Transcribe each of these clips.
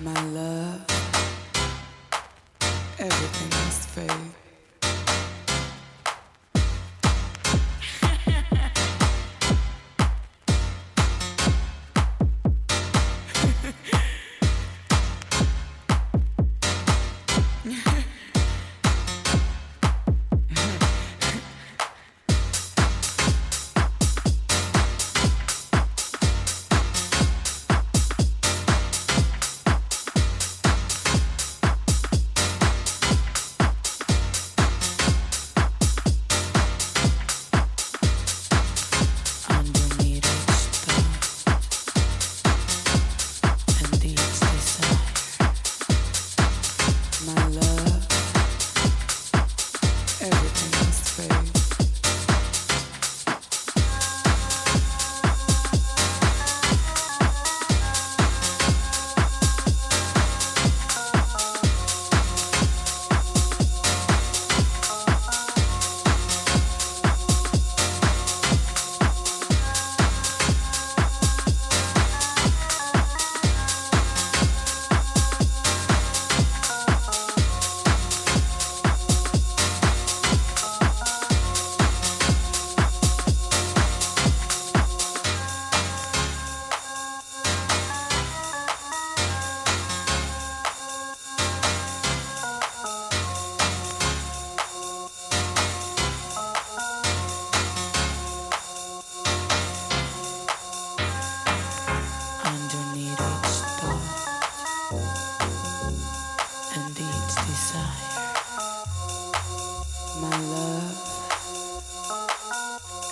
My love, everything must fade.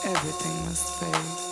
Everything must fade.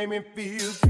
You make me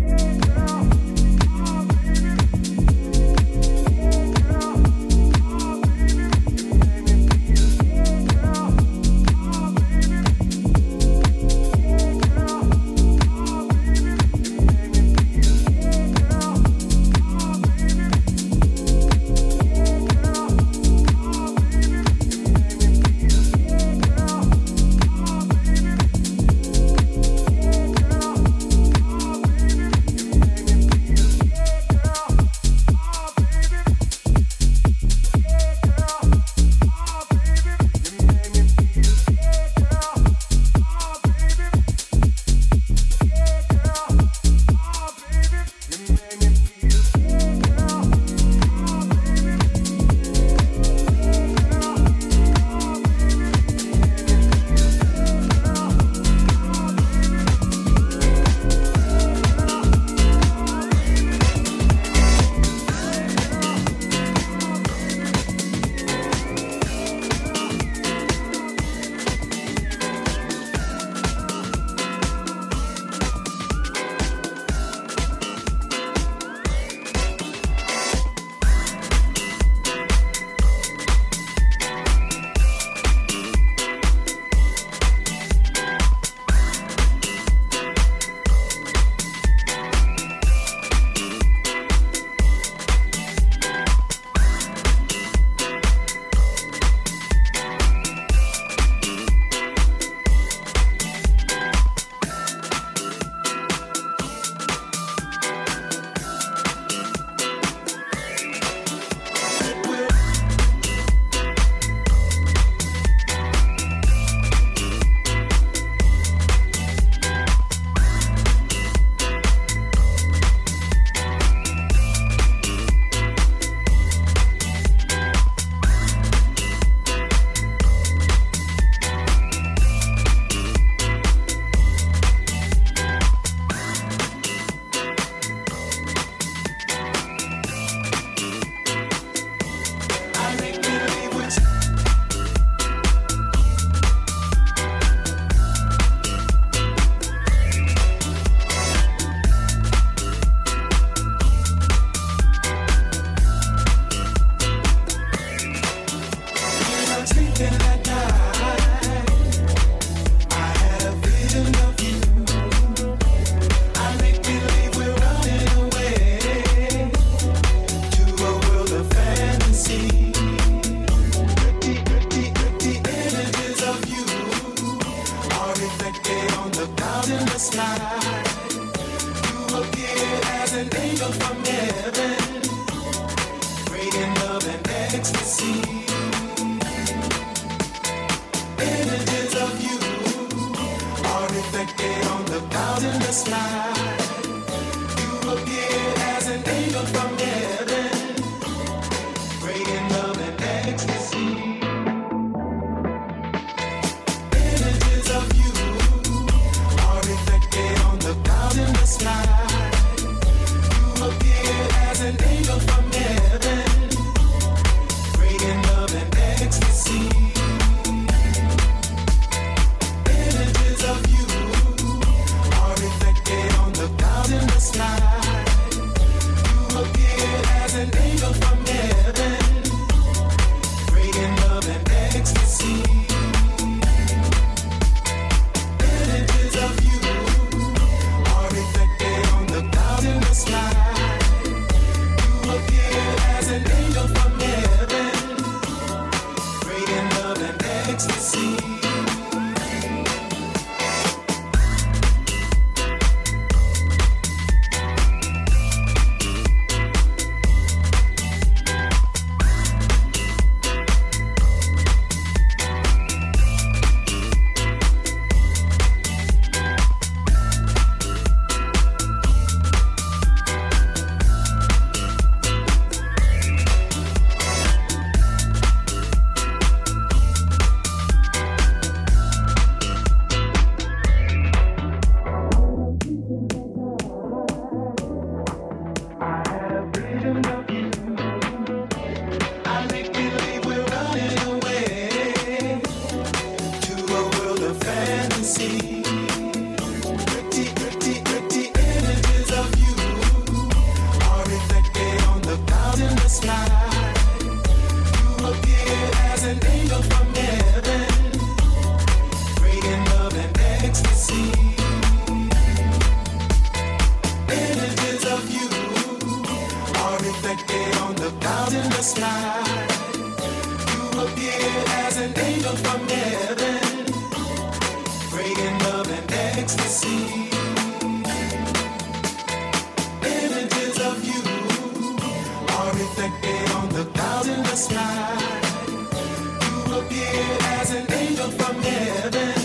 an angel from heaven, bringing love and ecstasy. Images of you are reflected on the clouds in the sky. You appeared as an angel from heaven,